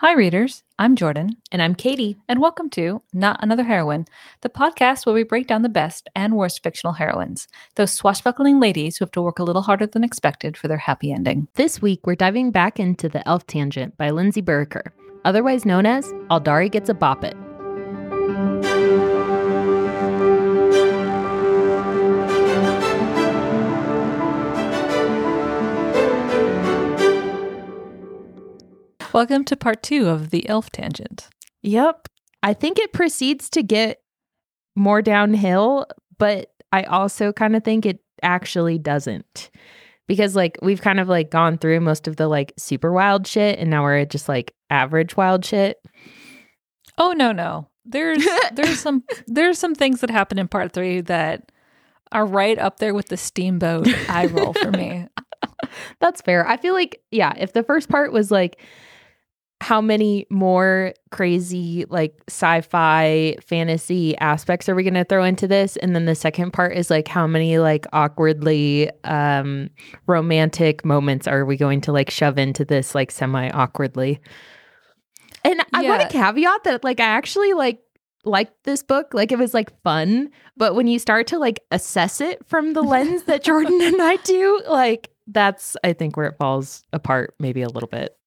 Hi, readers. I'm Jordan, And I'm Katie. and welcome to Not Another Heroine, the podcast where we break down the best and worst fictional heroines, those swashbuckling ladies who have to work a little harder than expected for their happy ending. This week, we're diving back into The Elf Tangent by Lindsay Buroker, otherwise known as Aldari Gets a Bop It. Welcome to part two of the Elf Tangent. Yep. I think it proceeds to get more downhill, but I also kind of think it actually doesn't. Because like we've kind of like gone through most of the like super wild shit and now we're at just like average wild shit. Oh no, no. There's there's some there's some things that happen in part three that are right up there with the steamboat eye roll for me. That's fair. I feel like, yeah, if the first part was like, how many more crazy, like sci fi fantasy aspects are we going to throw into this? And then the second part is like, how many like awkwardly um, romantic moments are we going to like shove into this like semi awkwardly? And I want Yeah. to caveat that like, I actually like, liked this book like it was like fun but when you start to like assess it from the lens that jordan and i do like that's i think where it falls apart maybe a little bit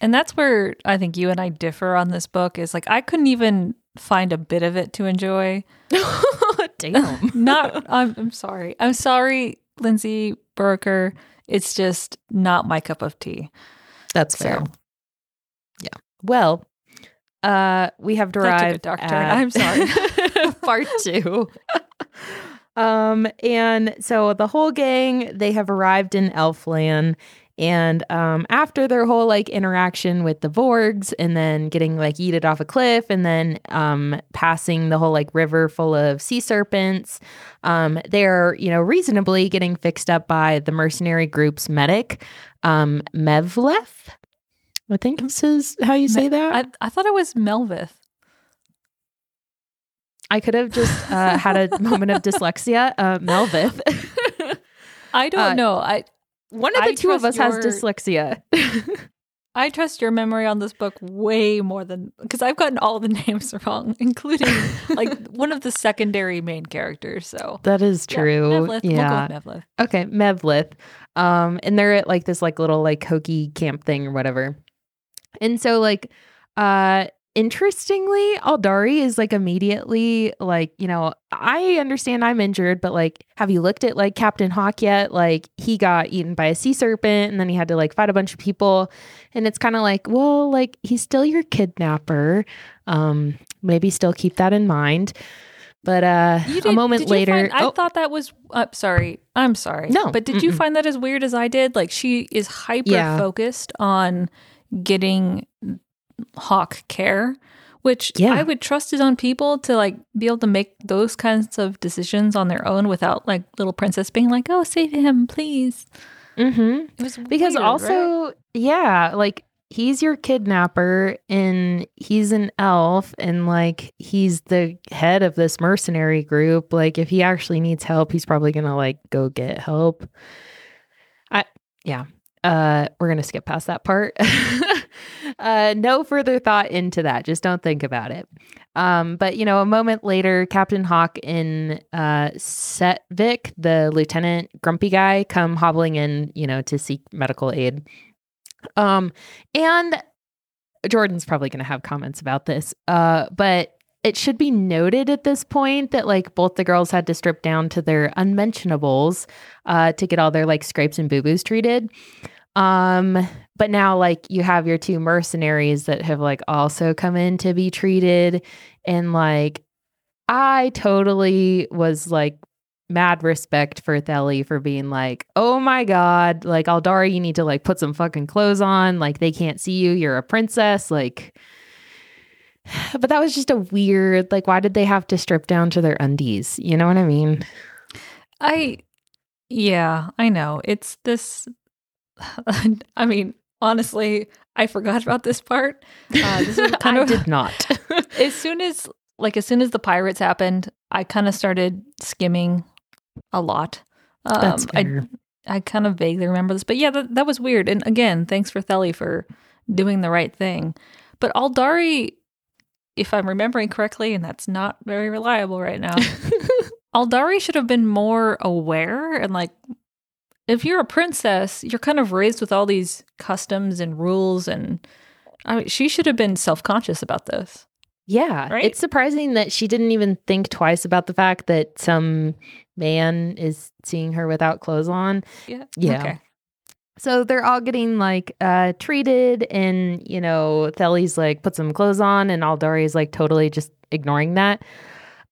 And that's where I think you and I differ on this book is like I couldn't even find a bit of it to enjoy. damn Not I'm, I'm sorry. I'm sorry, Lindsay Buroker. It's just not my cup of tea. that's So fair yeah well uh we have That derived turn. at- I'm sorry. part two um and so the whole gang they have arrived in elfland and um after their whole like interaction with the vorgs and then getting like yeeted off a cliff and then um passing the whole like river full of sea serpents um they're you know reasonably getting fixed up by the mercenary group's medic um mevleth i think this is how you say that I, I thought it was Melvith. I could have just uh, had a moment of dyslexia. Uh, Melvith. I don't Uh, know. I One of the I two of us trust has dyslexia. I trust your memory on this book way more than because I've gotten all the names wrong, including like one of the secondary main characters. So that is Yeah, true. Mevlith. Yeah. We'll go with Mevlith. Okay, Mevlith. Um, and they're at like this like little like hokey camp thing or whatever. And so like uh interestingly, Aldari is like immediately like, you know, I understand I'm injured, but like have you looked at like Captain Hawk yet? Like he got eaten by a sea serpent and then he had to like fight a bunch of people. And it's kind of like, well, like he's still your kidnapper. Um, maybe still keep that in mind. But uh You a moment did you later, find- I oh, thought that was. Uh, sorry, I'm sorry. No, but did you mm-mm. find that as weird as I did? Like she is hyper Yeah. focused on getting Hawk care, which Yeah. I would trust his own people to like be able to make those kinds of decisions on their own without like little princess being like, "Oh, save him, please." mhm. It was because weird, also right? yeah like he's your kidnapper and he's an elf and like he's the head of this mercenary group like if he actually needs help he's probably gonna like go get help i yeah uh we're gonna skip past that part. Uh no further thought into that. Just don't think about it. Um but you know a moment later captain hawk and uh setvik the lieutenant grumpy guy come hobbling in you know to seek medical aid. Um and jordan's probably going to have comments about this uh but it should be noted at this point that like both the girls had to strip down to their unmentionables uh to get all their like scrapes and boo-boos treated um but now like you have your two mercenaries that have like also come in to be treated and like i totally was like mad respect for Theli for being like, oh my god, like Aldari, you need to like put some fucking clothes on. Like they can't see you. You're a princess. Like, but that was just a weird. Like, why did they have to strip down to their undies? You know what I mean? I, yeah, I know. It's this. I mean, honestly, I forgot about this part. Uh, this is kind I of did not. as soon as like as soon as the pirates happened, I kind of started skimming a lot. Um, That's I fair. I kind of vaguely remember this, but yeah, that, that was weird. And again, thanks for Theli for doing the right thing. But Aldari, if I'm remembering correctly, and that's not very reliable right now, Aldari should have been more aware and like if you're a princess, you're kind of raised with all these customs and rules and I mean, she should have been self-conscious about this. Yeah. Right? It's surprising that she didn't even think twice about the fact that some man is seeing her without clothes on. Yeah. Yeah. Okay. So they're all getting like uh treated and you know, Thely's like put some clothes on and Aldari's like totally just ignoring that.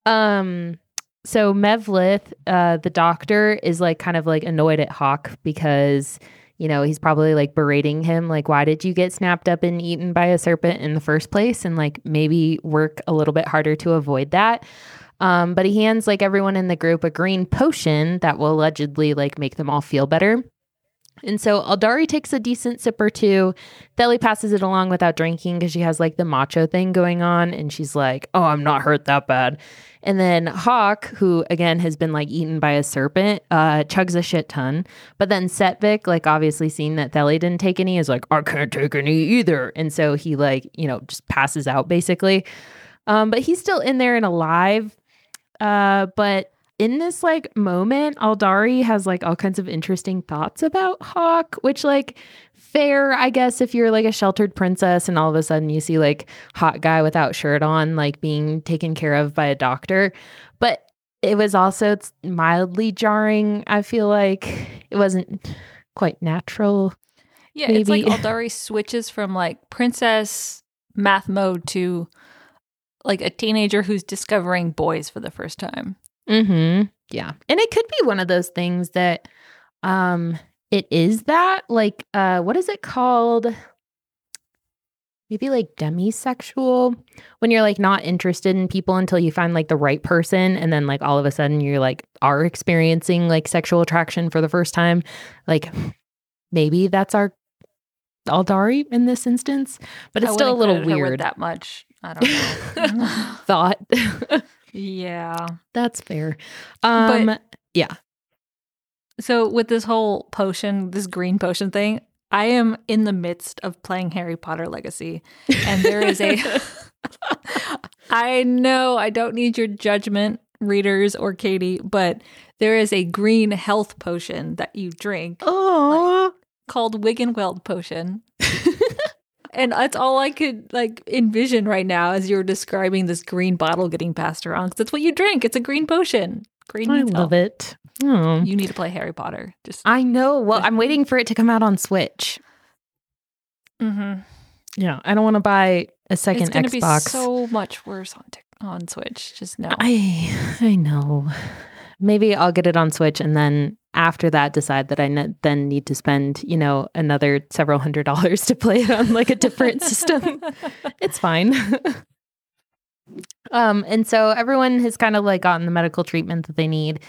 Um so Mevlith, uh, the doctor, is like kind of like annoyed at Hawk because you know he's probably like berating him, like, "Why did you get snapped up and eaten by a serpent in the first place?" And like maybe work a little bit harder to avoid that. Um, but he hands like everyone in the group a green potion that will allegedly like make them all feel better. And so Aldari takes a decent sip or two. Thely passes it along without drinking because she has like the macho thing going on. And she's like, oh, I'm not hurt that bad. And then Hawk, who again has been like eaten by a serpent, uh, chugs a shit ton. But then Setvik, like obviously seeing that Thely didn't take any, is like, I can't take any either. And so he like, you know, just passes out basically. Um, but he's still in there and alive. Uh, but in this like moment, Aldari has like all kinds of interesting thoughts about Hawk, which like fair, I guess, if you're like a sheltered princess and all of a sudden you see like hot guy without shirt on, like being taken care of by a doctor. But it was also mildly jarring. I feel like it wasn't quite natural. Yeah, it's like Aldari switches from like princess math mode to like a teenager who's discovering boys for the first time. Mm-hmm. Yeah. And it could be one of those things that um it is that like uh what is it called? Maybe like demisexual when you're like not interested in people until you find like the right person and then like all of a sudden you're like are experiencing like sexual attraction for the first time. Like maybe that's our Aldari in this instance, but it's I still a little weird that much. I don't know. thought. yeah. that's fair. Um But- yeah. So with this whole potion, this green potion thing, I am in the midst of playing Harry Potter Legacy, and there is a. I know I don't need your judgment, readers or Katie, but there is a green health potion that you drink Oh, called Wiggenweld potion. and that's all I could like envision right now as you're describing this green bottle getting passed around. 'cause that's what you drink. It's a green potion. Green I love health. it. Oh. You need to play Harry Potter. Just I know. Well, I'm waiting for it to come out on Switch. Mm-hmm. Yeah, I don't want to buy a second it's going to Xbox. be so much worse on tic- on Switch. Just no. I I know. Maybe I'll get it on Switch and then after that decide that I ne- then need to spend, you know, another several hundred dollars to play it on like a different system. It's fine. um and so everyone has kind of like gotten the medical treatment that they need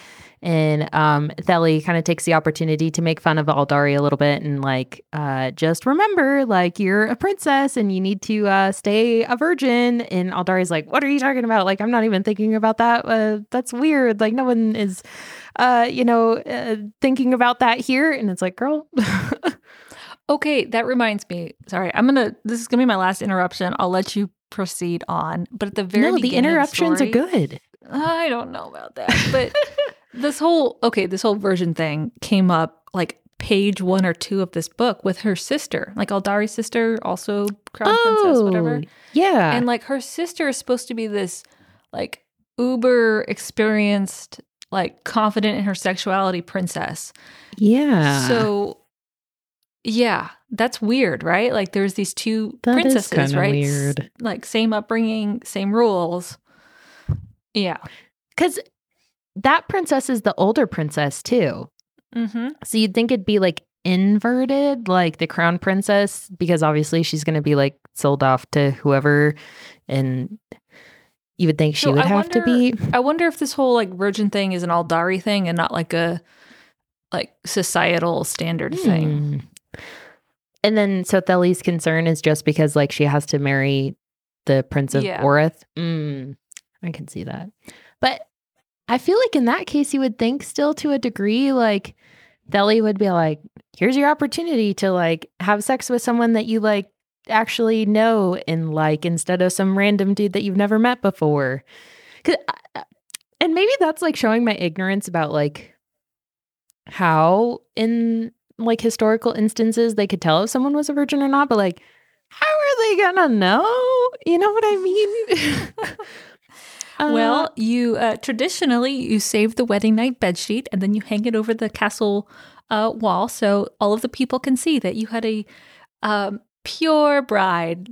and um Thely kind of takes the opportunity to make fun of Aldari a little bit and like uh just remember like you're a princess and you need to uh stay a virgin and Aldari's like what are you talking about like I'm not even thinking about that uh that's weird like no one is uh you know uh, thinking about that here and it's like girl Okay, that reminds me. Sorry, I'm gonna. This is gonna be my last interruption. I'll let you proceed on. But at the very no the beginning of the interruptions are good I don't know about that, but this whole okay, this whole version thing came up like page one or two of this book with her sister, like Aldari's sister, also crown princess, oh, whatever. Oh, yeah And like her sister is supposed to be this like uber experienced, like confident in her sexuality princess. yeah So yeah, that's weird, right? Like there's these two That princesses, right? Weird. Like same upbringing, same rules. Yeah. Because that princess is the older princess too. Mm-hmm. So you'd think it'd be like inverted, like the crown princess, because obviously she's going to be like sold off to whoever. And you would think she So would I have to be. I wonder if this whole like virgin thing is an Aldari thing and not like a like societal standard thing. And then so Thely's concern is just because like she has to marry the Prince of Yeah. Orith. Mm, I can see that. But I feel like in that case, you would think still to a degree, like Thely would be like, here's your opportunity to like have sex with someone that you like actually know and like instead of some random dude that you've never met before. 'Cause I- and maybe that's like showing my ignorance about like how in like historical instances they could tell if someone was a virgin or not, but like how are they gonna know? You know what I mean? Uh, well, you uh, traditionally you save the wedding night bedsheet and then you hang it over the castle uh, wall so all of the people can see that you had a um, pure bride.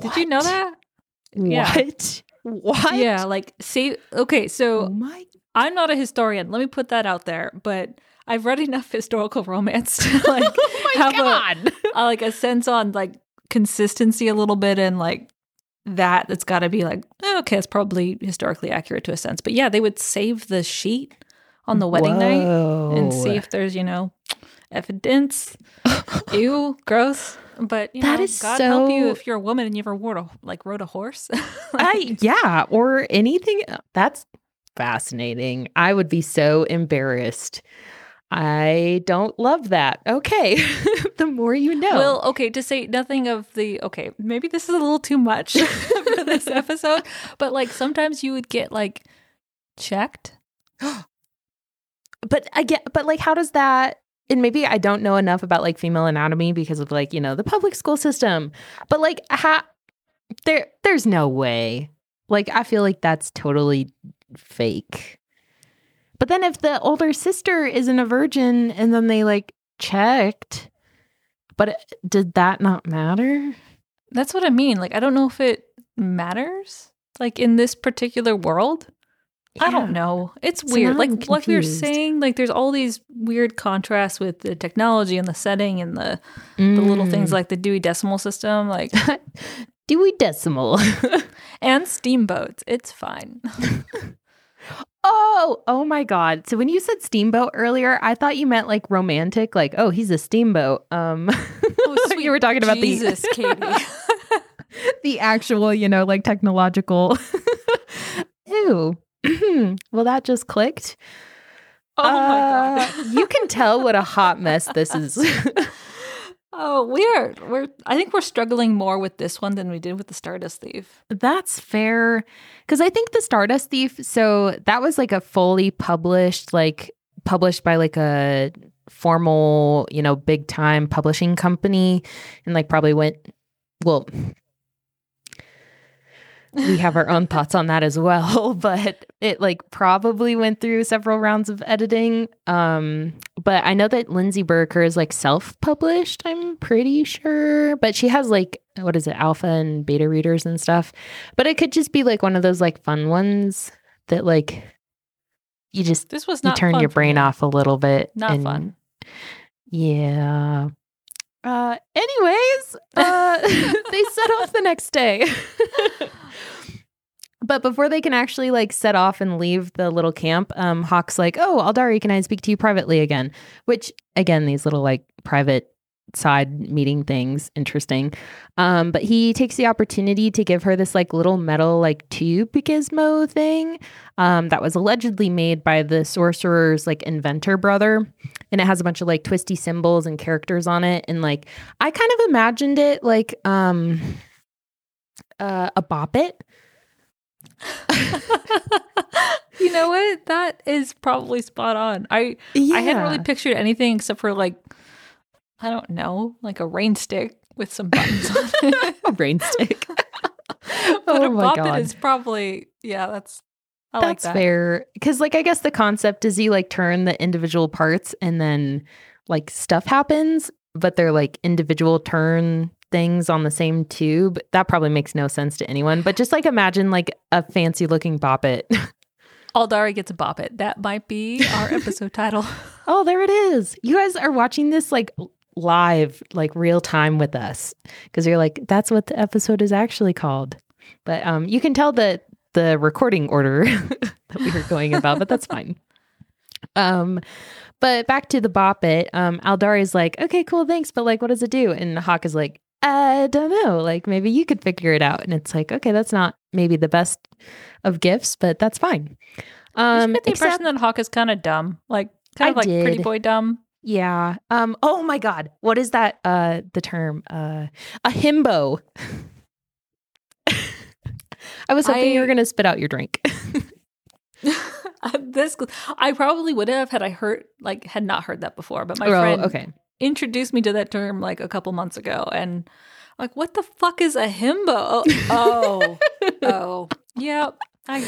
Did you know what? that? yeah. What? What? Yeah, like save. Okay, Oh so my I'm not a historian. Let me put that out there, but I've read enough historical romance to like oh have a- uh, like a sense on like consistency a little bit and like that that's got to be like eh, okay it's probably historically accurate to a sense but yeah they would save the sheet on the wedding night and see if there's you know evidence ew gross but you That know is god help you if you're a woman and you ever rode a like rode a horse I, yeah, or anything. That's fascinating. I would be so embarrassed. I don't love that. Okay. the more you know. Well, okay, to say nothing of the okay, maybe this is a little too much for this episode, but like sometimes you would get like checked. but again, but like, how does that? And maybe I don't know enough about like female anatomy because of like you know the public school system. But like, how there, there's no way. Like, I feel like that's totally fake. But then if the older sister isn't a virgin and then they like checked, but it- did that not matter? That's what I mean. Like I don't know if it matters like in this particular world. I don't know. It's So weird. Like I'm like we were saying, like there's all these weird contrasts with the technology and the setting and the the little things Mm. like the Dewey Decimal System, like Dewey Decimal. and steamboats. It's fine. Oh, oh my God. So when you said steamboat earlier, I thought you meant like romantic, like, oh, he's a steamboat. Um sweet you were talking about Jesus, Katie. the the actual, you know, like technological. Ew. well, that just clicked. Oh my Uh, god. you can tell what a hot mess this is. Oh, we're we're I think we're struggling more with this one than we did with the Stardust Thief. That's fair. Cause I think the Stardust Thief, so that was like a fully published, like published by like a formal, you know, big time publishing company and like probably went well we have our own thoughts on that as well, but it like probably went through several rounds of editing. Um, but I know that Lindsay Buroker is like self-published, I'm pretty sure, but she has like what is it, alpha and beta readers and stuff. But it could just be like one of those like fun ones that like you just This was not you turn your brain off a little bit. Not and- fun. Yeah. Uh anyways, uh they set off the next day. But before they can actually like set off and leave the little camp, um Hawk's like, "Oh, Aldari, can I speak to you privately again?" Which again, these little like private side meeting things interesting um but he takes the opportunity to give her this like little metal like tube gizmo thing um that was allegedly made by the sorcerer's like inventor brother and it has a bunch of like twisty symbols and characters on it and like i kind of imagined it like um uh, a bop it you know what? That is probably spot on. I I hadn't really pictured anything except for like I don't know, like a rain stick with some buttons on it. a brain stick but oh a my god is probably yeah, that's I like That's that. fair. Because, like, I guess the concept is you like turn the individual parts and then like stuff happens, but they're like individual turn things on the same tube. That probably makes no sense to anyone. But just like imagine like a fancy looking bop it. Aldari gets a bop it. That might be our episode title. oh, there it is. You guys are watching this like live, like real time with us because you're like, that's what the episode is actually called. But um, you can tell the the recording order that we were going about, but that's fine. Um, but back to the bop it. Um, Aldari's like, okay, cool, thanks, but like, what does it do? And Hawk is like, I don't know. Like, maybe you could figure it out. And it's like, okay, that's not maybe the best of gifts, but that's fine. Um, you the except- impression that Hawk is kind of dumb, like kind I of like pretty boy dumb. Yeah. Um. Oh my God. What is that? Uh. The term. Uh. A himbo. I was hoping you were gonna spit out your drink. this I probably would have had I heard like had not heard that before, but my oh, friend okay. Introduced me to that term like a couple months ago, and like, what the fuck is a himbo? Oh, oh, oh. yep, I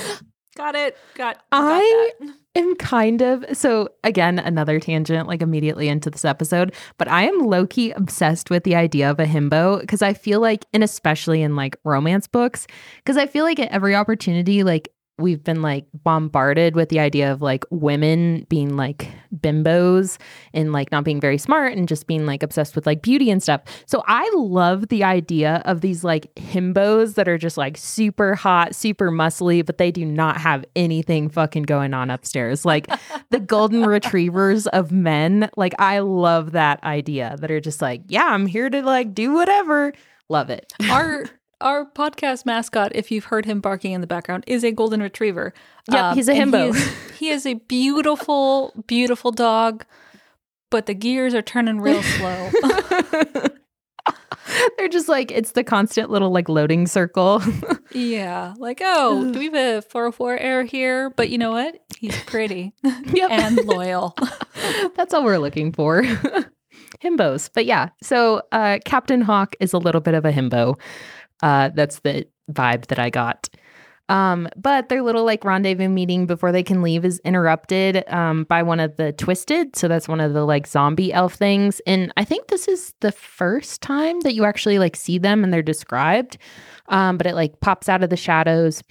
got it. Got, got I- that. am kind of so again another tangent like immediately into this episode but i am low-key obsessed with the idea of a himbo because i feel like and especially in like romance books because i feel like at every opportunity like we've been like bombarded with the idea of like women being like bimbos and like not being very smart and just being like obsessed with like beauty and stuff. So I love the idea of these like himbos that are just like super hot, super muscly, but they do not have anything fucking going on upstairs. Like the golden retrievers of men. Like I love that idea that are just like, yeah, I'm here to like do whatever. Love it. our our podcast mascot, if you've heard him barking in the background, is a golden retriever. Um, Yep, he's a himbo. He is, he is a beautiful, beautiful dog, but the gears are turning real slow. They're just like it's the constant little like loading circle. yeah, like oh, do we have a 404 error here? But you know what? He's pretty yep. and loyal. That's all we're looking for. Himbos. But yeah, so uh, Captain Hawk is a little bit of a himbo. Uh, that's the vibe that I got. Um, but their little like rendezvous meeting before they can leave is interrupted um, by one of the twisted. So that's one of the like zombie elf things. And I think this is the first time that you actually like see them and they're described. Um, but it like pops out of the shadows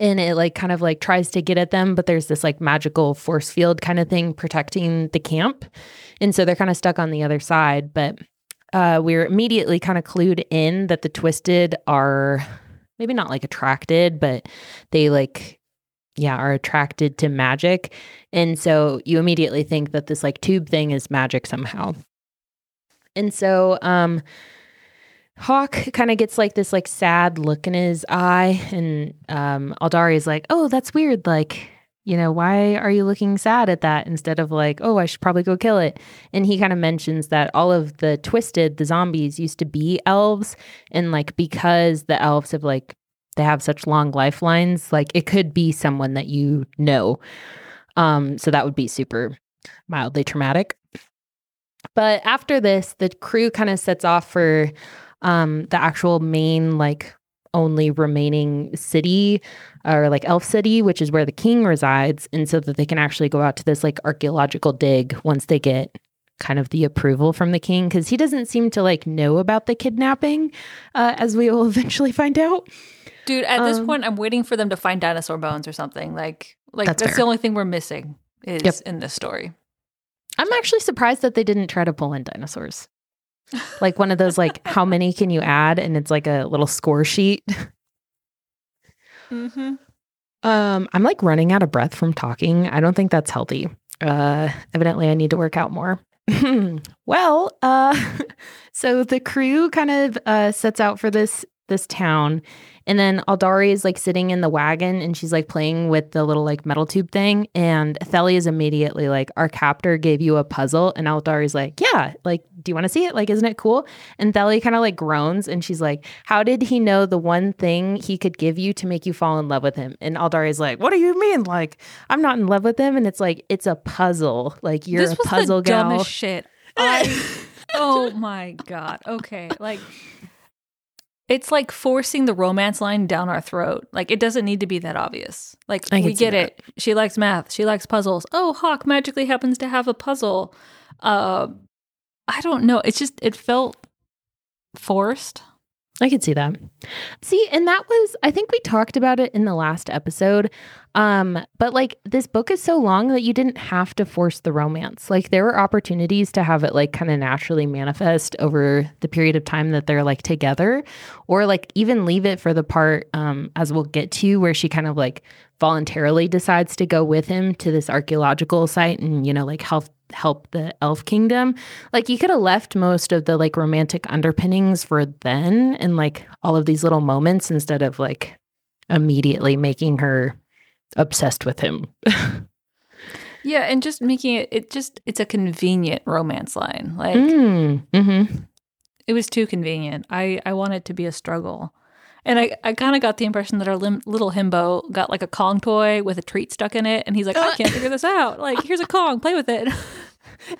and it like kind of like tries to get at them but there's this like magical force field kind of thing protecting the camp and so they're kind of stuck on the other side but uh we're immediately kind of clued in that the twisted are maybe not like attracted but they like yeah are attracted to magic and so you immediately think that this like tube thing is magic somehow and so um Hawk kind of gets like this like sad look in his eye, and um, Aldari is like, "Oh, that's weird. Like, you know, why are you looking sad at that instead of like, oh, I should probably go kill it?" And he kind of mentions that all of the twisted, the zombies, used to be elves, and like because the elves have like they have such long lifelines, like it could be someone that you know. Um, so that would be super mildly traumatic. But after this, the crew kind of sets off for um the actual main like only remaining city or like elf city which is where the king resides and so that they can actually go out to this like archaeological dig once they get kind of the approval from the king because he doesn't seem to like know about the kidnapping uh, as we will eventually find out Dude, at this Um, point, I'm waiting for them to find dinosaur bones or something. Like, like That's that's, the only thing we're missing is Yep. in this story. i'm actually surprised that they didn't try to pull in dinosaurs like one of those like how many can you add and it's like a little score sheet Mm-hmm. Um, I'm like running out of breath from talking. I don't think that's healthy. Uh, evidently, I need to work out more. well, uh, so the crew kind of uh, sets out for this this town, and then Aldari is like sitting in the wagon, and she's like playing with the little like metal tube thing, and Theli is immediately like, "Our captor gave you a puzzle," and Aldari's like, "Yeah, like, do you want to see it? Like, isn't it cool?" And Theli kind of like groans, and she's like, "How did he know the one thing he could give you to make you fall in love with him?" And Aldari's like, "What do you mean? Like, I'm not in love with him?" And it's like, "It's a puzzle. Like, you're this a was puzzle the gal." dumbest shit. I, oh my god. Okay, like it's like forcing the romance line down our throat. Like it doesn't need to be that obvious. Like we get that. it. She likes math. She likes puzzles. Oh, Hawk magically happens to have a puzzle. Uh, I don't know. It's just it felt forced. I could see that. See, and that was I think we talked about it in the last episode. Um, but like this book is so long that you didn't have to force the romance. Like there were opportunities to have it like kind of naturally manifest over the period of time that they're like together or like even leave it for the part um as we'll get to where she kind of like voluntarily decides to go with him to this archaeological site and you know like help help the elf kingdom like you could have left most of the like romantic underpinnings for then and like all of these little moments instead of like immediately making her obsessed with him Yeah, and just making it it just it's a convenient romance line. Like Mm, hmm it was too convenient. I I want it to be a struggle. And I, I kind of got the impression that our lim- little himbo got like a Kong toy with a treat stuck in it. And he's like, I can't figure this out. Like, here's a Kong, play with it.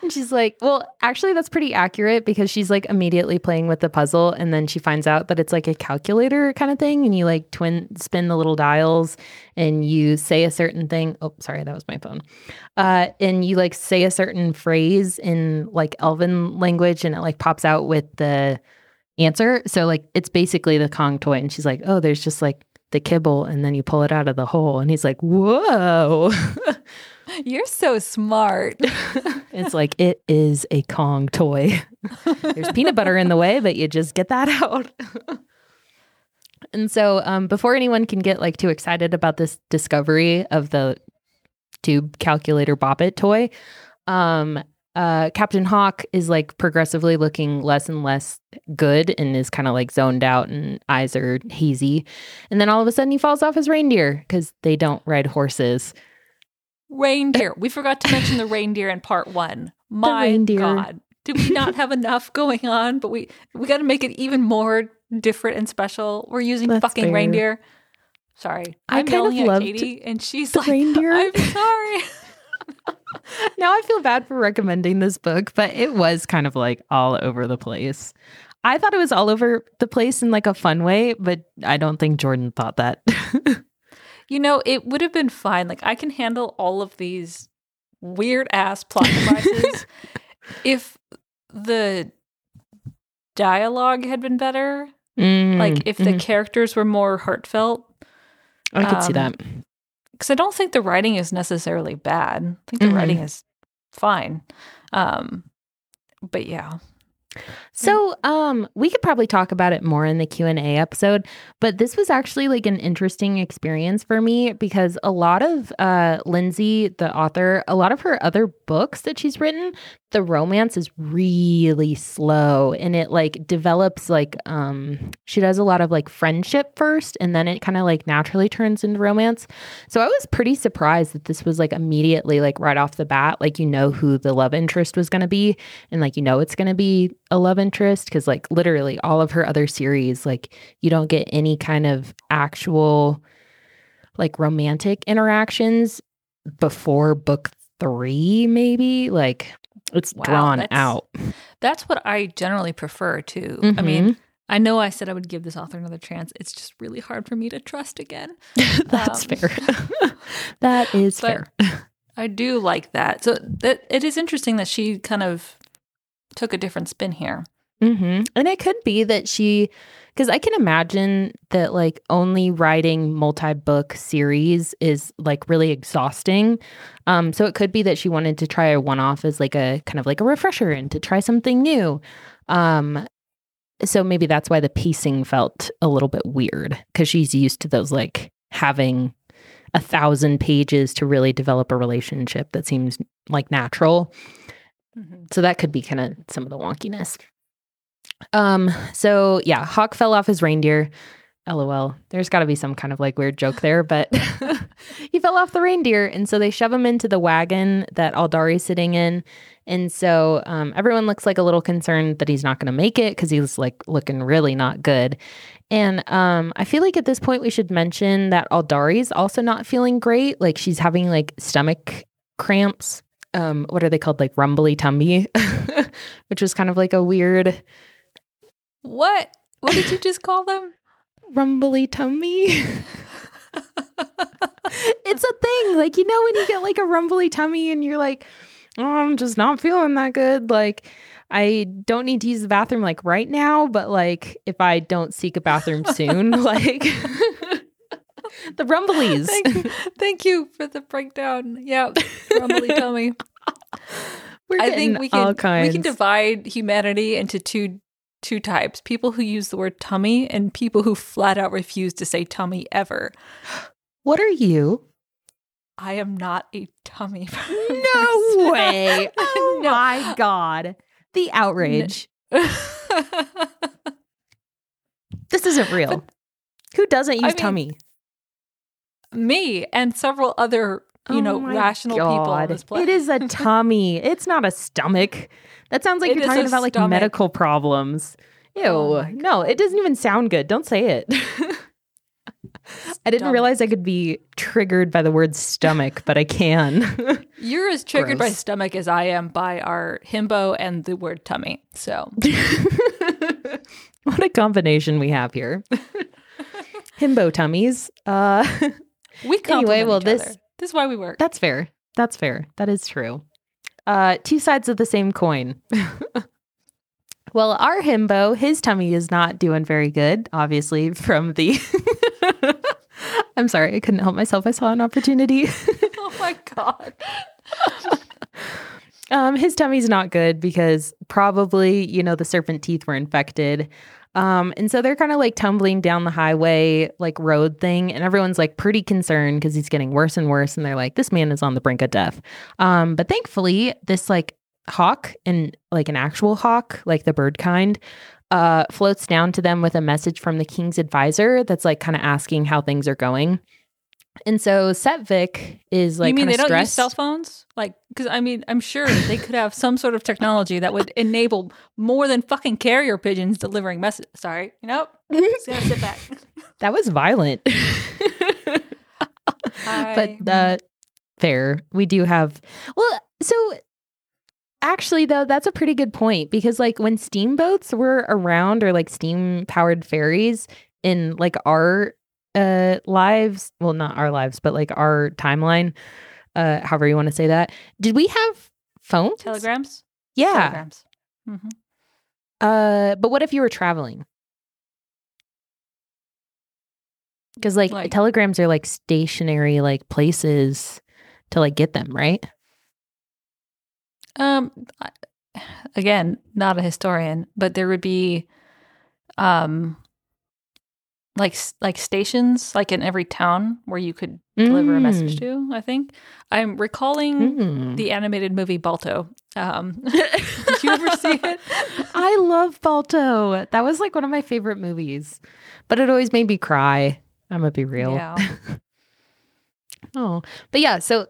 And she's like, well, actually, that's pretty accurate because she's like immediately playing with the puzzle. And then she finds out that it's like a calculator kind of thing. And you like twin spin the little dials and you say a certain thing. Oh, sorry, that was my phone. Uh, and you like say a certain phrase in like Elven language and it like pops out with the answer. So, like, it's basically the Kong toy. And she's like, oh, there's just like the kibble. And then you pull it out of the hole. And he's like, whoa. You're so smart. It's like it is a Kong toy. There's peanut butter in the way, but you just get that out. and so, um, before anyone can get like too excited about this discovery of the tube calculator bop it toy, um, uh, Captain Hawk is like progressively looking less and less good and is kind of like zoned out and eyes are hazy. And then all of a sudden he falls off his reindeer because they don't ride horses. reindeer. We forgot to mention the reindeer in part one. My. God. Do we not have enough going on? But we we got to make it even more different and special. We're using That's fucking fair. reindeer. Sorry, I I'm kind of yelling at Katie, and she's the like, reindeer. "I'm sorry." now I feel bad for recommending this book, but it was kind of like all over the place. I thought it was all over the place in like a fun way, but I don't think Jordan thought that. You know, it would have been fine. Like I can handle all of these weird ass plot devices if the dialogue had been better. Mm, Like if the mhm. characters were more heartfelt. I could see um, that. Because I don't think the writing is necessarily bad. I think the Mhm. writing is fine. Um, but yeah, So, um, we could probably talk about it more in the Q and A episode, but this was actually like an interesting experience for me because a lot of uh, Lindsay, the author, a lot of her other books that she's written, the romance is really slow, and it like develops like um, she does a lot of like friendship first, and then it kind of like naturally turns into romance. So I was pretty surprised that this was like immediately like right off the bat, like you know who the love interest was going to be, and like you know it's going to be a love interest because like literally all of her other series like you don't get any kind of actual like romantic interactions before book three maybe like it's Wow, drawn out that's what I generally prefer too. I mean, Mhm. I know I said I would give this author another chance. It's just really hard for me to trust again. that's um, fair that is fair I do like that. So that it is interesting that she kind of took a different spin here. hmm And it could be that she, because I can imagine that like only writing multi book series is like really exhausting. Um, so it could be that she wanted to try a one off as like a kind of like a refresher and to try something new. Um, so maybe that's why the pacing felt a little bit weird because she's used to those like having a thousand pages to really develop a relationship that seems like natural. So that could be kind of some of the wonkiness. Um, so yeah, Hawk fell off his reindeer. LOL. There's got to be some kind of like weird joke there, but he fell off the reindeer. And so they shove him into the wagon that Aldari's sitting in. And so um, everyone looks like a little concerned that he's not going to make it because he's like looking really not good. And um, I feel like at this point we should mention that Aldari's also not feeling great. Like she's having like stomach cramps. Um, what are they called? Like rumbly tummy, which was kind of like a weird What? What did you just call them? rumbly tummy. it's a thing. Like, you know, when you get like a rumbly tummy and you're like, oh, I'm just not feeling that good. Like, I don't need to use the bathroom like right now, but like if I don't seek a bathroom soon, like the rumblies. Thank you, thank you for the breakdown. Yeah, rumbly tummy. We're I think we all can we can divide humanity into two two types: people who use the word tummy and people who flat out refuse to say tummy ever. what are you? I am not a tummy. No way. Oh No. my God. The outrage. This isn't real. Who doesn't use I mean- tummy? Me and several other you Oh know, rational people on this planet. It is a tummy. it's not a stomach. That sounds like It you're talking about like medical problems. Ew. Oh no, it doesn't even sound good. Don't say it. I didn't realize I could be triggered by the word stomach, but I can. You're as triggered by stomach as I am by our himbo and the word tummy. So what a combination we have here. Himbo tummies. Uh we complement well, each this- other. This is why we work. That's fair. That's fair. That is true. Uh, two sides of the same coin. well, our himbo, his tummy is not doing very good, obviously, from the. I'm sorry, I couldn't help myself. I saw an opportunity. oh my god. um, his tummy's not good because probably, you know, the serpent teeth were infected. Um, and so they're kind of like tumbling down the highway, like road thing, and everyone's like pretty concerned because he's getting worse and worse. And they're like, this man is on the brink of death. Um, but thankfully, this like hawk and like an actual hawk, like the bird kind, uh, floats down to them with a message from the king's advisor that's like kind of asking how things are going. And so Setvik is like you mean they don't use cell phones? Like, because I mean, I'm sure they could have some sort of technology that would enable more than fucking carrier pigeons delivering messages. Sorry, you know, just gonna sit back. That was violent. But uh, fair. We do have. Well, so actually, though, that's a pretty good point because, like, when steamboats were around or like steam powered ferries in like our uh lives, well, not our lives, but like our timeline, uh, however you want to say that, did we have phones? telegrams. Yeah. Telegrams. hmm Uh, but what if you were traveling? Because like, Like- telegrams are like stationary like places to like get them, right? Um, I- again, not a historian, but there would be, um, like like stations, like in every town where you could deliver a message to. I think I'm recalling Mm. the animated movie Balto. Um, did you ever see it? I love Balto. That was like one of my favorite movies, but it always made me cry. I'm gonna be real. Yeah. Oh, but yeah, so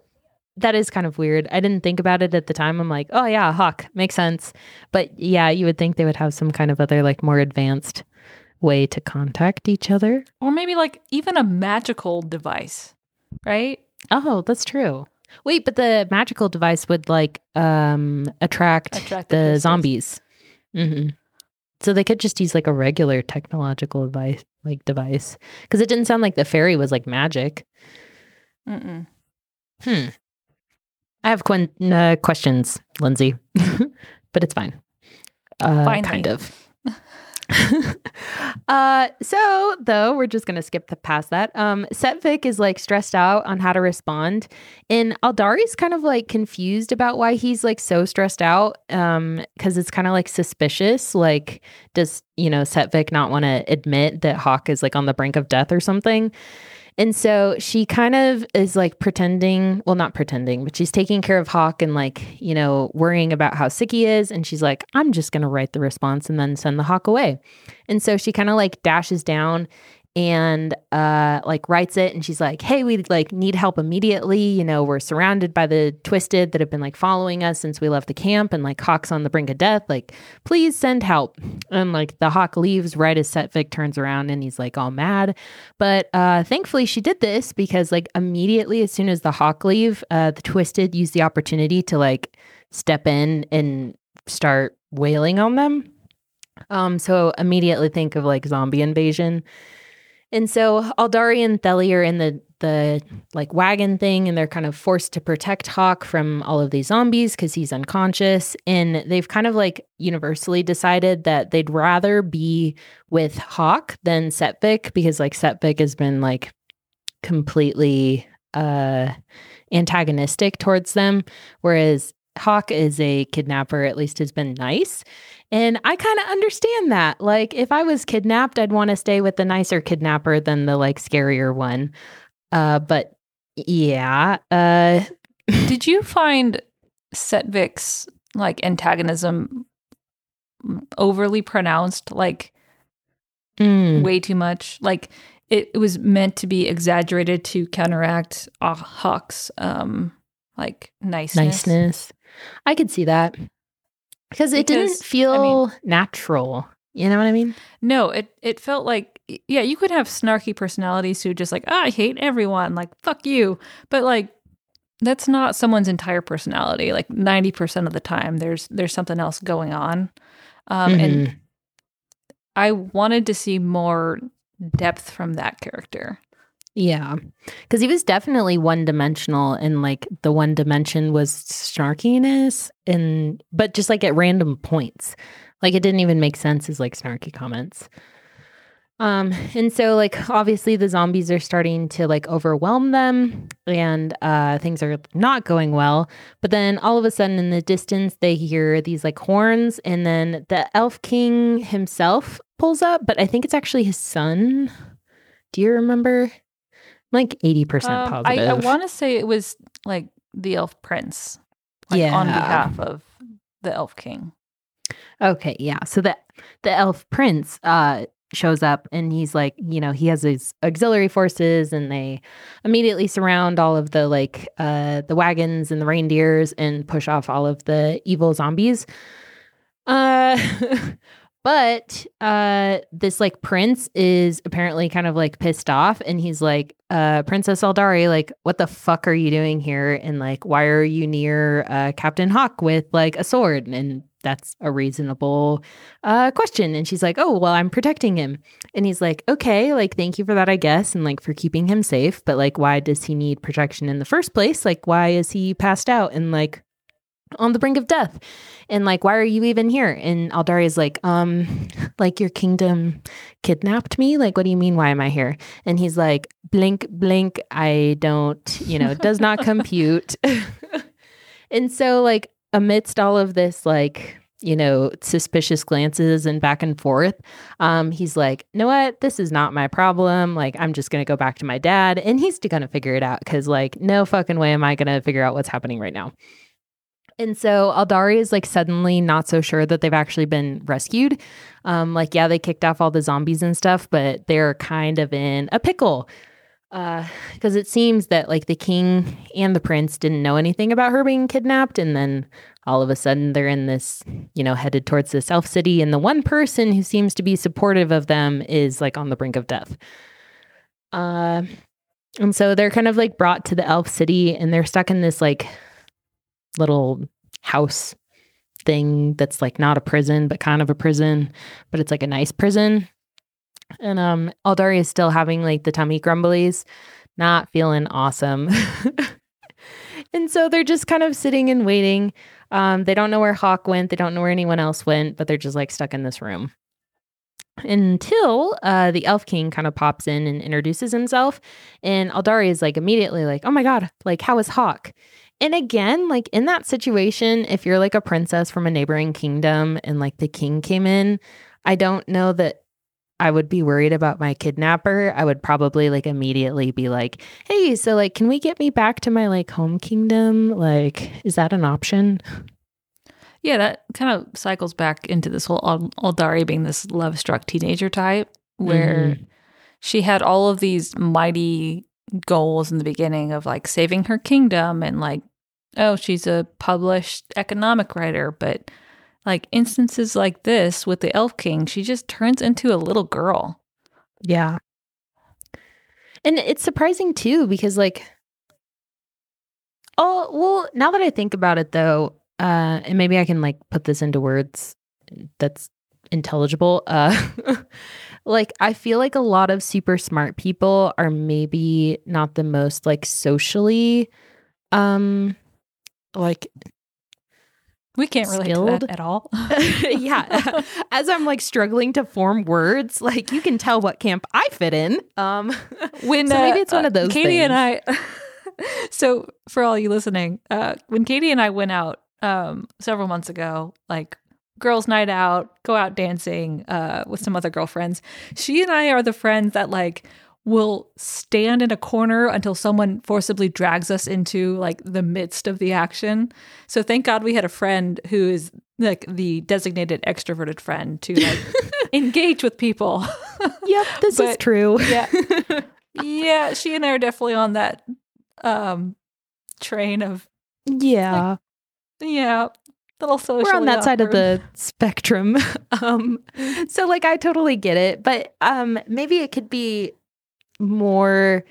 that is kind of weird. I didn't think about it at the time. I'm like, oh yeah, hawk makes sense. But yeah, you would think they would have some kind of other like more advanced way to contact each other. Or maybe like even a magical device, right? Oh, that's true. Wait, but the magical device would like um attract, Attract the the zombies. hmm So they could just use like a regular technological device, like device, because it didn't sound like the fairy was like magic. Mm-mm. Hmm. I have quen- uh, questions, Lindsay, but it's fine. Uh, Fine kind of. uh, so though we're just gonna skip the, past that. Um, Setvik is like stressed out on how to respond, and Aldari's kind of like confused about why he's like so stressed out. Um, because it's kind of like suspicious. Like, does you know Setvik not want to admit that Hawk is like on the brink of death or something? And so she kind of is like pretending, well, not pretending, but she's taking care of Hawk and like, you know, worrying about how sick he is. And she's like, I'm just going to write the response and then send the Hawk away. And so she kind of like dashes down and uh like writes it and she's like hey we like need help immediately. You know we're surrounded by the twisted that have been like following us since we left the camp and like hawk's on the brink of death. Like please send help. And like the hawk leaves right as setvik turns around and he's like all mad. But uh thankfully she did this because like immediately as soon as the hawk leave uh the twisted use the opportunity to like step in and start wailing on them. Um so immediately think of like zombie invasion and so Aldari and Theli are in the the like wagon thing and they're kind of forced to protect Hawk from all of these zombies because he's unconscious. And they've kind of like universally decided that they'd rather be with Hawk than Setvik because like Setvik has been like completely uh antagonistic towards them. Whereas Hawk is a kidnapper, at least has been nice. And I kind of understand that. Like, if I was kidnapped, I'd want to stay with the nicer kidnapper than the like scarier one. Uh, but yeah, uh, Did you find Setvik's like antagonism overly pronounced? Like mm, way too much? Like it, it was meant to be exaggerated to counteract uh, Hawk's um like niceness. Niceness. I could see that. Because it didn't Because, I feel natural. You know what I mean? No, it it felt like yeah, you could have snarky personalities who just like "Ah, I hate everyone, like fuck you, but like that's not someone's entire personality. Like ninety percent of the time, there's there's something else going on, um, Mhm. and I wanted to see more depth from that character. Yeah. Because he was definitely one dimensional and like the one dimension was snarkiness and but just like at random points. Like it didn't even make sense as like snarky comments. Um and so like obviously the zombies are starting to like overwhelm them and uh things are not going well. But then all of a sudden in the distance they hear these like horns and then the elf king himself pulls up, but I think it's actually his son. Do you remember? Like 80% Um, I, positive. I want to say it was like the elf prince, like on behalf of the elf king. Okay, yeah. So the the elf prince uh shows up and he's like, you know, he has his auxiliary forces and they immediately surround all of the like uh the wagons and the reindeers and push off all of the evil zombies. Uh but uh this like prince is apparently kind of like pissed off and he's like uh princess Aldari, like what the fuck are you doing here? And like why are you near uh captain hawk with like a sword? And that's a reasonable uh question. And she's like oh well i'm protecting him. And he's like okay like thank you for that i guess and like for keeping him safe. But like why does he need protection in the first place? Like why is he passed out? And like on the brink of death. And like why are you even here? And aldari is like um like your kingdom kidnapped me? Like what do you mean why am i here? And he's like blink blink i don't you know does not compute. And so like amidst all of this like you know suspicious glances and back and forth um he's like you know what? This is not my problem. Like i'm just gonna go back to my dad. And he's gonna figure it out because like no fucking way am i gonna figure out what's happening right now and so Aldari is like suddenly not so sure that they've actually been rescued. Um, like, yeah, they kicked off all the zombies and stuff, but they're kind of in a pickle. Because it seems that like the king and the prince didn't know anything about her being kidnapped. And then all of a sudden they're in this, you know, headed towards this elf city. And the one person who seems to be supportive of them is like on the brink of death. Uh, and so they're kind of like brought to the elf city and they're stuck in this like little house thing that's like not a prison but kind of a prison but it's like a nice prison. And um Aldari is still having like the tummy grumblies not feeling awesome. And so they're just kind of sitting and waiting. Um they don't know where hawk went. They don't know where anyone else went but they're just like stuck in this room. Until uh, the elf king kind of pops in and introduces himself and aldari is like immediately like oh my god like how is hawk and again, like in that situation, if you're like a princess from a neighboring kingdom and like the king came in, I don't know that I would be worried about my kidnapper. I would probably like immediately be like, hey, so like, can we get me back to my like home kingdom? Like, is that an option? Yeah, that kind of cycles back into this whole Al- Aldari being this love struck teenager type where mm-hmm. she had all of these mighty goals in the beginning of like saving her kingdom and like, oh, she's a published economic writer. But like instances like this with the Elf King, she just turns into a little girl. Yeah. And it's surprising too because like oh well now that I think about it though, uh and maybe I can like put this into words that's intelligible. Uh like I feel like a lot of super smart people are maybe not the most like socially um like We can't relate to that at all. yeah as i'm like struggling to form words like you can tell what camp i fit in um when So maybe it's one of those Katie and I. so for all you listening, uh, when Katie and I went out um, several months ago, like girls' night out, go out dancing uh, with some other girlfriends, she and I are the friends that like will stand in a corner until someone forcibly drags us into like the midst of the action. So thank God we had a friend who is like the designated extroverted friend to like engage with people. Yep, this is true. yeah. yeah, she and I are definitely on that um train of yeah. yeah, little social. we're on that side of the spectrum. Um so like i totally get it but um maybe it could be more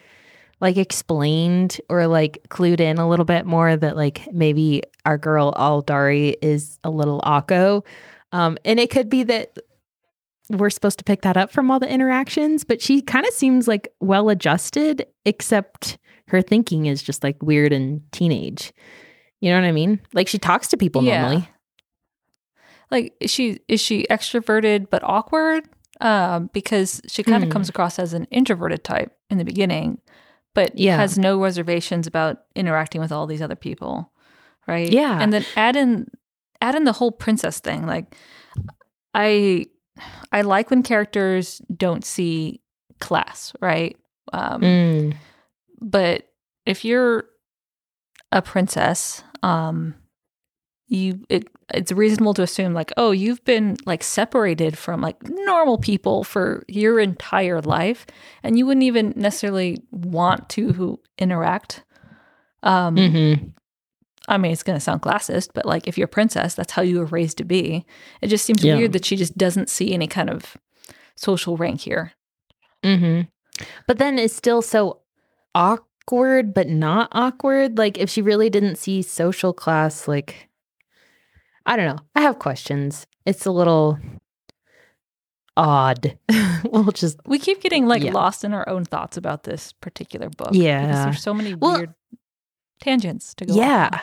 like explained or like clued in a little bit more that like maybe our girl aldari is a little akko um and it could be that we're supposed to pick that up from all the interactions but she kind of seems like well adjusted except her thinking is just like weird and teenage you know what i mean like she talks to people Yeah. normally like is she is she extroverted but awkward um because she kind of Hmm. comes across as an introverted type in the beginning but Yeah. has no reservations about interacting with all these other people right Yeah. and then add in add in the whole princess thing like i i like when characters don't see class right um Mm. but if you're a princess um you it, it's reasonable to assume like oh you've been like separated from like normal people for your entire life and you wouldn't even necessarily want to interact um Mhm. i mean it's going to sound classist but like if you're a princess that's how you were raised to be it just seems Yeah. weird that she just doesn't see any kind of social rank here mm-hmm. But then it's still so awkward, but not awkward. Like if she really didn't see social class, like I don't know. I have questions. It's a little odd. we'll just we keep getting like Yeah. lost in our own thoughts about this particular book because Yeah. there's so many Well- weird tangents to go yeah. on.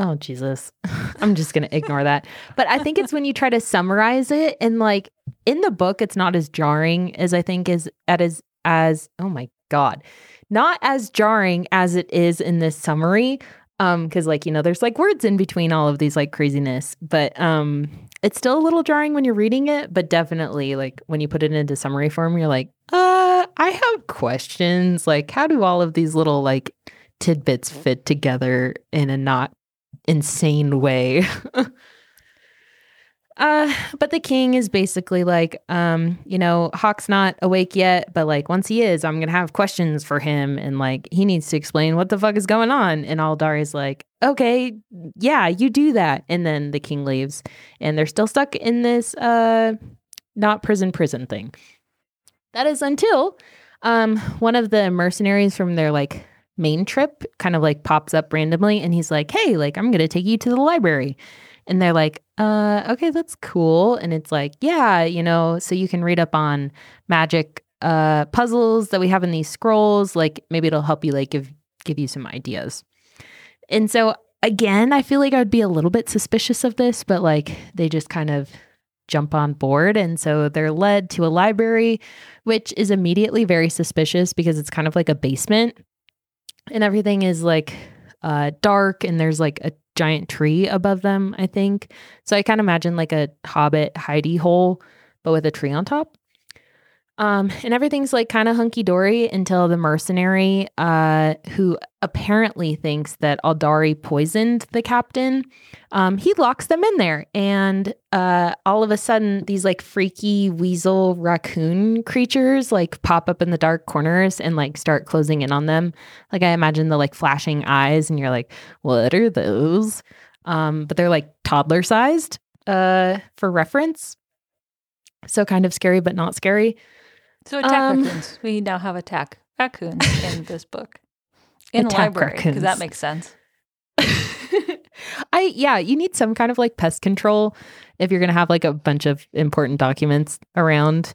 Oh Jesus. I'm just going to ignore that. But I think it's when you try to summarize it and like in the book it's not as jarring as I think is at as as oh my god. Not as jarring as it is in this summary um cuz like you know there's like words in between all of these like craziness, but um it's still a little jarring when you're reading it, but definitely like when you put it into summary form you're like, "Uh, I have questions. Like how do all of these little like tidbits fit together in a not insane way. uh, but the king is basically like, um, you know, Hawk's not awake yet, but like once he is, I'm gonna have questions for him, and like he needs to explain what the fuck is going on. And Aldari's like, okay, yeah, you do that. And then the king leaves, and they're still stuck in this uh not prison prison thing. That is until um one of the mercenaries from their like main trip kind of like pops up randomly and he's like, Hey, like I'm gonna take you to the library. And they're like, uh, okay, that's cool. And it's like, yeah, you know, so you can read up on magic uh puzzles that we have in these scrolls. Like maybe it'll help you like give give you some ideas. And so again, I feel like I would be a little bit suspicious of this, but like they just kind of jump on board. And so they're led to a library, which is immediately very suspicious because it's kind of like a basement and everything is like uh dark and there's like a giant tree above them, I think. So I kind of imagine like a hobbit hidey hole, but with a tree on top. Um, and everything's like kind of hunky dory until the mercenary, uh, who apparently thinks that Aldari poisoned the captain, um, he locks them in there. And uh, all of a sudden, these like freaky weasel raccoon creatures like pop up in the dark corners and like start closing in on them. Like I imagine the like flashing eyes, and you're like, what are those? Um, but they're like toddler sized uh, for reference. So kind of scary, but not scary. So attack Um, raccoons. We now have attack raccoons in this book. In the Attack library, because that makes sense. I yeah, you need some kind of like pest control if you're gonna have like a bunch of important documents around.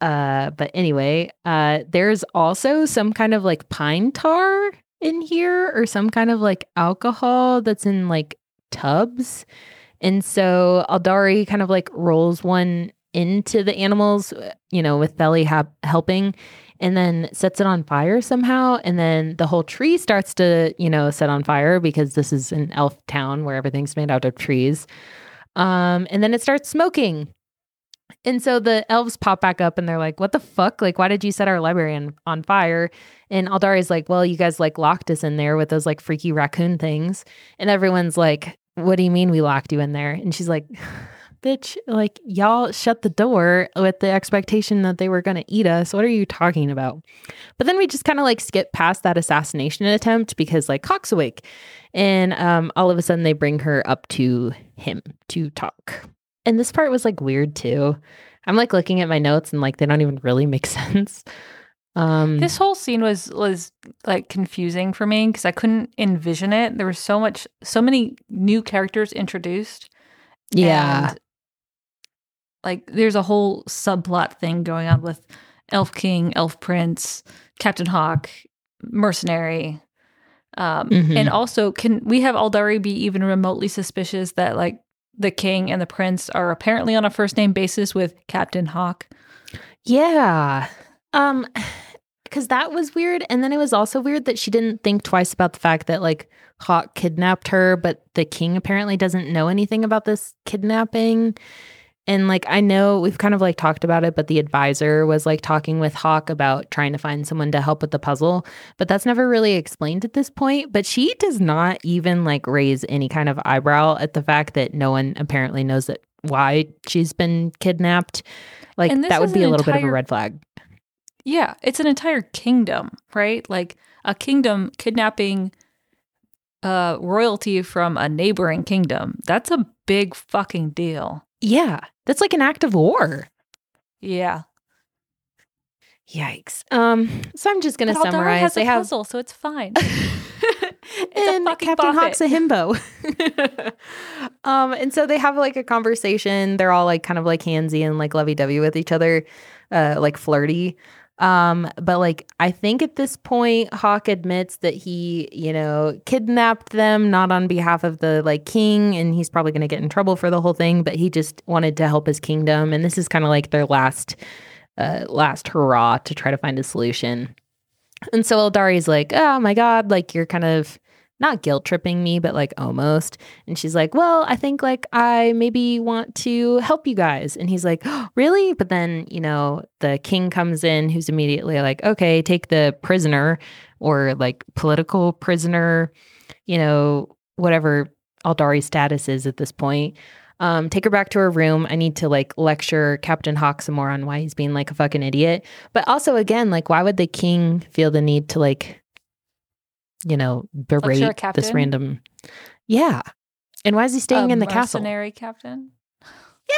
Uh, but anyway, uh, there's also some kind of like pine tar in here, or some kind of like alcohol that's in like tubs, and so Aldari kind of like rolls one into the animals, you know, with Belly ha- helping, and then sets it on fire somehow. And then the whole tree starts to, you know, set on fire because this is an elf town where everything's made out of trees. Um, and then it starts smoking. And so the elves pop back up and they're like, What the fuck? Like, why did you set our library on, on fire? And Aldari's like, Well, you guys like locked us in there with those like freaky raccoon things. And everyone's like, what do you mean we locked you in there? And she's like, bitch, like y'all shut the door with the expectation that they were going to eat us. What are you talking about? But then we just kind of like skip past that assassination attempt because like Hawk's awake. And um, all of a sudden they bring her up to him to talk. And this part was like weird too. I'm like looking at my notes and like they don't even really make sense. Um This whole scene was was like confusing for me because I couldn't envision it. There was so much, so many new characters introduced. yeah. Like there's a whole subplot thing going on with Elf King, Elf Prince, Captain Hawk, Mercenary. Um, Mhm. And also, can we have Aldari be even remotely suspicious that like the king and the prince are apparently on a first name basis with Captain Hawk? Yeah. Um cuz that was weird and then it was also weird that she didn't think twice about the fact that like Hawk kidnapped her but the king apparently doesn't know anything about this kidnapping. And like I know we've kind of like talked about it but the advisor was like talking with Hawk about trying to find someone to help with the puzzle, but that's never really explained at this point, but she does not even like raise any kind of eyebrow at the fact that no one apparently knows that why she's been kidnapped. Like that would be a little bit of a red flag. Yeah, it's an entire kingdom, right? Like a kingdom kidnapping uh royalty from a neighboring kingdom. That's a big fucking deal. Yeah, that's like an act of war. Yeah. Yikes. Um, so I'm just gonna But summarize. has They a have puzzle, so it's fine. and fucking Captain bop Hawk's a himbo. um, and so they have like a conversation. They're all like kind of like handsy and like lovey dovey with each other, uh, like flirty. Um, but like I think at this point, Hawk admits that he, you know, kidnapped them not on behalf of the like king, and he's probably gonna get in trouble for the whole thing, but he just wanted to help his kingdom. And this is kind of like their last uh last hurrah to try to find a solution. And so Aldari's like, oh my God, like you're kind of not guilt tripping me, but like almost. And she's like, well, I think like I maybe want to help you guys. And he's like, oh, really? But then, you know, the king comes in who's immediately like, okay, take the prisoner or like political prisoner, you know, whatever Aldari's status is at this point. Um, take her back to her room. I need to like lecture Captain Hawk some more on why he's being like a fucking idiot. But also, again, like, why would the king feel the need to like, you know, berate this random? Yeah. And why is he staying A in the castle? mercenary captain.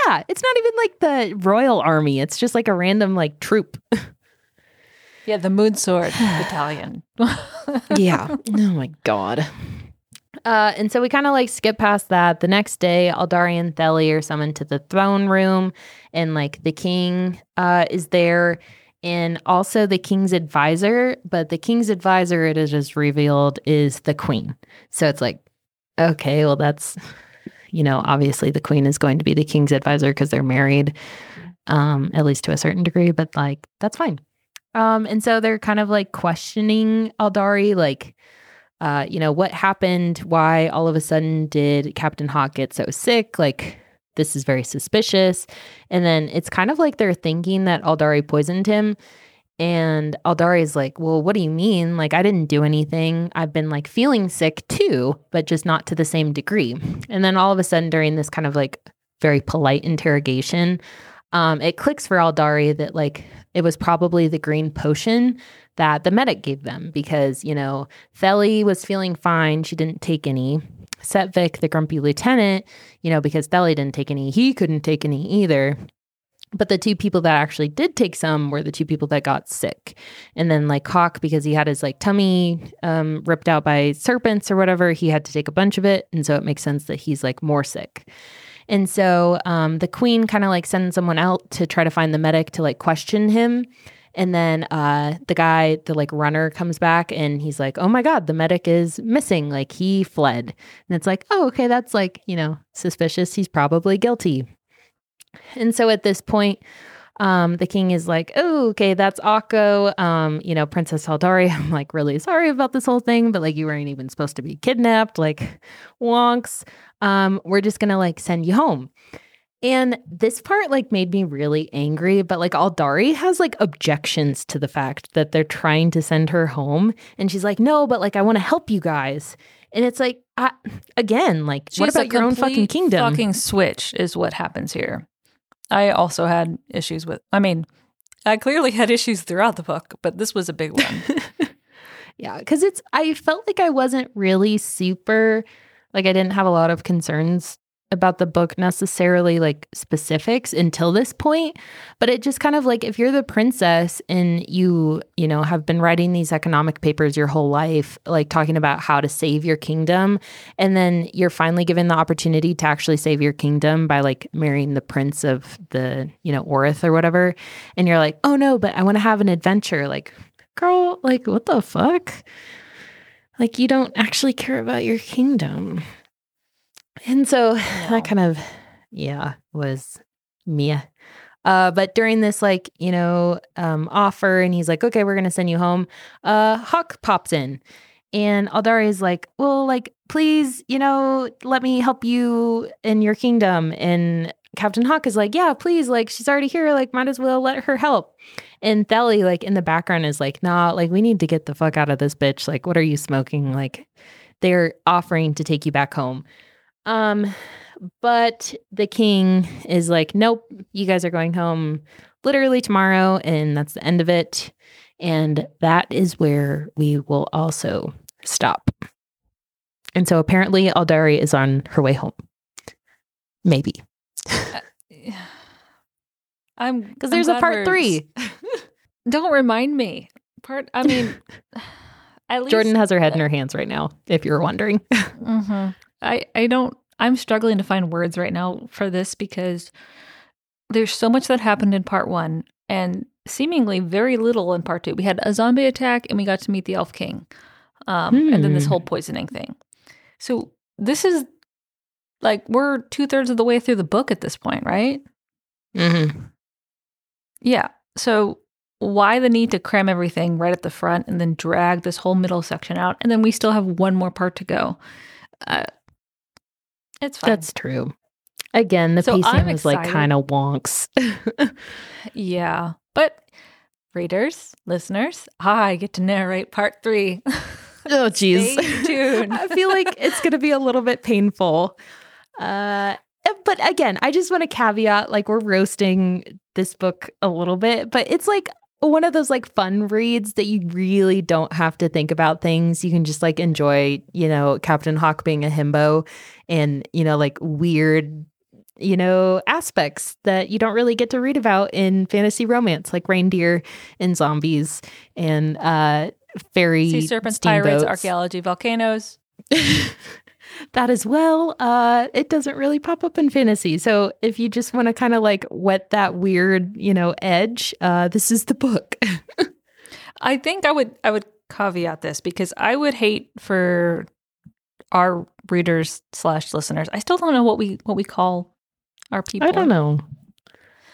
Yeah, it's not even like the royal army. It's just like a random like troop. Yeah, the Moon Sword Battalion. yeah. Oh my god. Uh, and so we kind of like skip past that. The next day, Aldari and Theli are summoned to the throne room, and like the king uh, is there, and also the king's advisor. But the king's advisor, it is just revealed, is the queen. So it's like, okay, well, that's, you know, obviously the queen is going to be the king's advisor because they're married, um, at least to a certain degree, but like, that's fine. Um, and so they're kind of like questioning Aldari, like, uh, you know, what happened? Why all of a sudden did Captain Hawk get so sick? Like, this is very suspicious. And then it's kind of like they're thinking that Aldari poisoned him. And Aldari is like, Well, what do you mean? Like, I didn't do anything. I've been like feeling sick too, but just not to the same degree. And then all of a sudden, during this kind of like very polite interrogation, um, it clicks for Aldari that like it was probably the green potion that the medic gave them because, you know, Theli was feeling fine. She didn't take any. Setvik, the grumpy lieutenant, you know, because Theli didn't take any, he couldn't take any either. But the two people that actually did take some were the two people that got sick. And then like Hawk, because he had his like tummy um, ripped out by serpents or whatever, he had to take a bunch of it. And so it makes sense that he's like more sick. And so um, the queen kind of like sends someone out to try to find the medic to like question him. And then uh, the guy, the like runner, comes back and he's like, "Oh my god, the medic is missing. Like he fled." And it's like, "Oh, okay, that's like you know suspicious. He's probably guilty." And so at this point, um, the king is like, "Oh, okay, that's Akko. Um, you know, Princess Aldari. I'm like really sorry about this whole thing, but like you weren't even supposed to be kidnapped. Like, wonks. Um, we're just gonna like send you home." And this part like made me really angry, but like Aldari has like objections to the fact that they're trying to send her home and she's like, "No, but like I want to help you guys." And it's like I, again, like what She's a about your own fucking kingdom? Fucking switch is what happens here. I also had issues with. I mean, I clearly had issues throughout the book, but this was a big one. Yeah, because it's, I felt like I wasn't really super, like, I didn't have a lot of concerns about the book necessarily, like specifics until this point. But it just kind of like, if you're the princess and you, you know, have been writing these economic papers your whole life, like talking about how to save your kingdom, and then you're finally given the opportunity to actually save your kingdom by like marrying the prince of the, you know, Orith or whatever. And you're like, oh no, but I want to have an adventure. Like, girl, like, what the fuck? Like, you don't actually care about your kingdom. And so that kind of, yeah, was Mia. Uh, but during this, like, you know, um, offer, and he's like, okay, we're going to send you home, uh, Hawk pops in. And Aldari is like, well, like, please, you know, let me help you in your kingdom. And Captain Hawk is like, yeah, please, like, she's already here. Like, might as well let her help. And Theli, like, in the background is like, nah, like, we need to get the fuck out of this bitch. Like, what are you smoking? Like, they're offering to take you back home. Um, but the king is like, nope, you guys are going home literally tomorrow, and that's the end of it. And that is where we will also stop. And so apparently Aldari is on her way home. Maybe. I'm Because there's a part three. Don't remind me. Part. I mean, at least Jordan has her head in her hands right now, if you're wondering. Mhm. I I don't. I'm struggling to find words right now for this because there's so much that happened in part one and seemingly very little in part two. We had a zombie attack and we got to meet the Elf King, um, and then this Hmm. whole poisoning thing. So this is like we're two thirds of the way through the book at this point, right? mm-hmm. Yeah. So why the need to cram everything right at the front and then drag this whole middle section out, and then we still have one more part to go? Uh, it's fine. That's true. Again, the So pacing I'm was like kind of wonks. Yeah. But readers, listeners, I get to narrate part three. oh, tuned. I feel like it's going to be a little bit painful. Uh, but again, I just want to caveat like we're roasting this book a little bit, but it's like one of those like fun reads that you really don't have to think about things. You can just like enjoy, you know, Captain Hawk being a himbo and, you know, like weird, you know, aspects that you don't really get to read about in fantasy romance, like reindeer and zombies and uh fairy sea serpents, pirates, archaeology, volcanoes. that as well. Uh, it doesn't really pop up in fantasy. So if you just want to kind of like wet that weird, you know, edge, uh, this is the book. I think I would I would caveat this because I would hate for our readers slash listeners. I still don't know what we what we call our people. I don't know.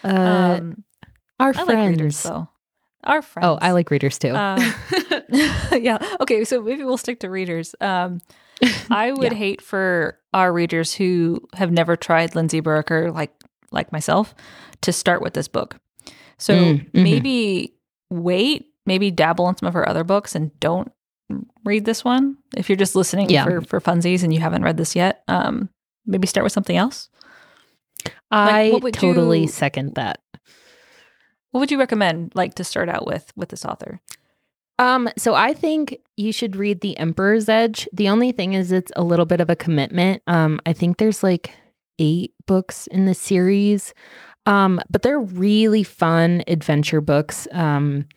Uh, Um, our I friends. like readers though. Our friends. oh, I like readers too. Um, yeah. Okay. So maybe we'll stick to readers. Um, I would Yeah. hate for our readers who have never tried Lindsay Buroker, like like myself, to start with this book. So Mm, mhm. maybe wait, maybe dabble in some of her other books and don't read this one. If you're just listening Yeah. for for funsies and you haven't read this yet, um, maybe start with something else. I what would totally you- second that. What would you recommend, like, to start out with with this author? Um, so I think you should read The Emperor's Edge. The only thing is it's a little bit of a commitment. Um, I think there's like eight books in the series. Um, but they're really fun adventure books. Um,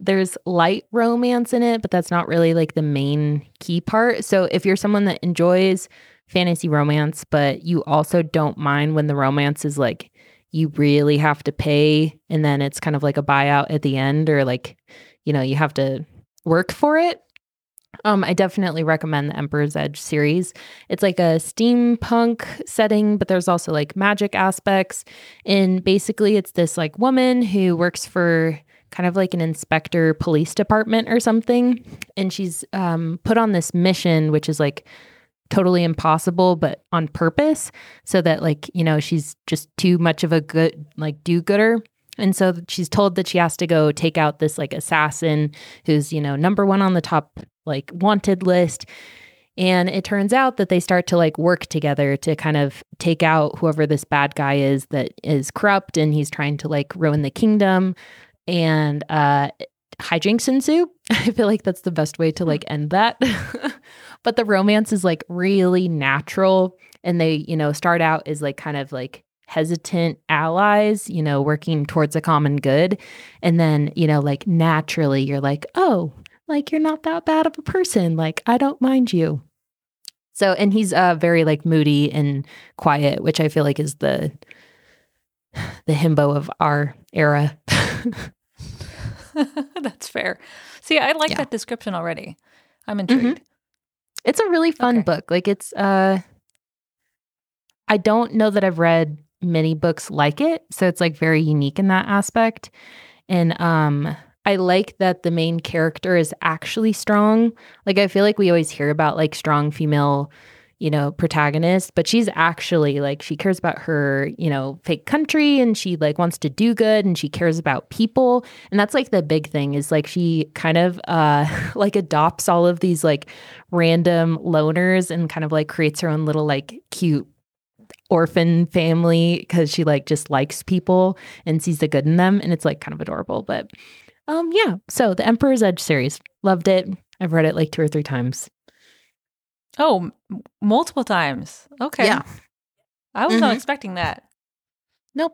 there's light romance in it, but that's not really like the main key part. So if you're someone that enjoys fantasy romance, but you also don't mind when the romance is like you really have to pay and then it's kind of like a buyout at the end or like you know you have to work for it. Um i definitely recommend the emperor's edge series. It's like a steampunk setting but there's also like magic aspects. And basically it's this like woman who works for kind of like an inspector police department or something. And she's um put on this mission which is like totally impossible, but on purpose, so that like you know she's just too much of a good like do gooder. And so she's told that she has to go take out this like assassin who's, you know, number one on the top like wanted list. And it turns out that they start to like work together to kind of take out whoever this bad guy is that is corrupt and he's trying to like ruin the kingdom. And uh hijinks ensue. I feel like that's the best way to like end that. but the romance is like really natural. And they, you know, start out as like kind of like hesitant allies, you know, working towards a common good. And then, you know, like naturally you're like, oh, like you're not that bad of a person. Like I don't mind you. So, and he's uh very like moody and quiet, which I feel like is the the himbo of our era. That's fair. See, I like Yeah. that description already. I'm intrigued. It's a really fun Okay. book. Like it's uh I don't know that I've read many books like it, so it's like very unique in that aspect. And um I like that the main character is actually strong. Like I feel like we always hear about like strong female, you know, protagonist, but she's actually like she cares about her, you know, fake country and she like wants to do good and she cares about people. And that's like the big thing is like she kind of uh like adopts all of these like random loners and kind of like creates her own little like cute orphan family because she like just likes people and sees the good in them and it's like kind of adorable. But um yeah. So the emperor's edge series. Loved it. I've read it like two or three times Oh, m- multiple times. Okay. Yeah. I was not Mhm. expecting that. nope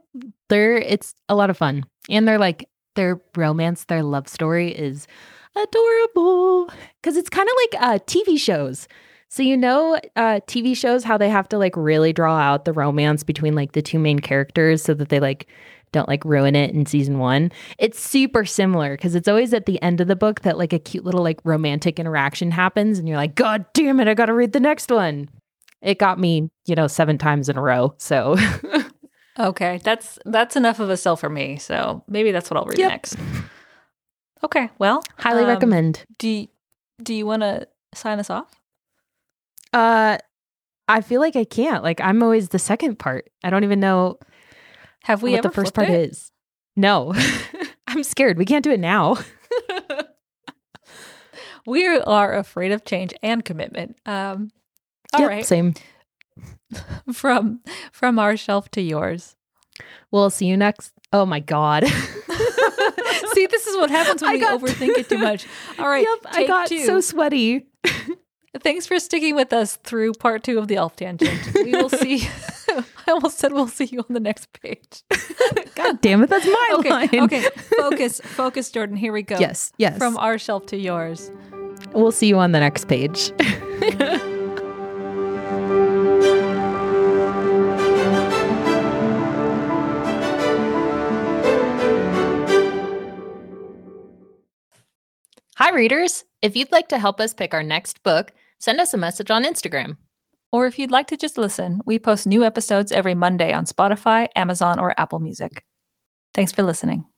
they're it's a lot of fun and they're like their romance their love story is adorable because it's kind of like uh tv shows so you know uh tv shows how they have to like really draw out the romance between like the two main characters so that they like don't like ruin it in season one it's super similar because it's always at the end of the book that like a cute little like romantic interaction happens and you're like god damn it i gotta read the next one it got me you know seven times in a row so Okay, that's that's enough of a sell for me. So maybe that's what I'll read Yep. next. Okay, well, highly um, recommend Do you, do you want to sign us off? Uh, I feel like I can't. Like I'm always the second part. I don't even know Have we what the first part it? is. No, I'm scared. We can't do it now. We are afraid of change and commitment. Um, all Yep, right, same. from from our shelf to yours. We'll see you next. Oh my god. See, this is what happens when I we got- overthink it too much. All right, yep, I got two. so sweaty. Thanks for sticking with us through part two of the Elf Tangent. We will see. I almost said we'll see you on the next page. God damn it, that's my Okay, line. okay. Focus, focus, Jordan. Here we go. Yes, yes. From our shelf to yours. we'll see you on the next page. Hi, readers. If you'd like to help us pick our next book, send us a message on Instagram. Or if you'd like to just listen, we post new episodes every Monday on Spotify, Amazon, or Apple Music. Thanks for listening.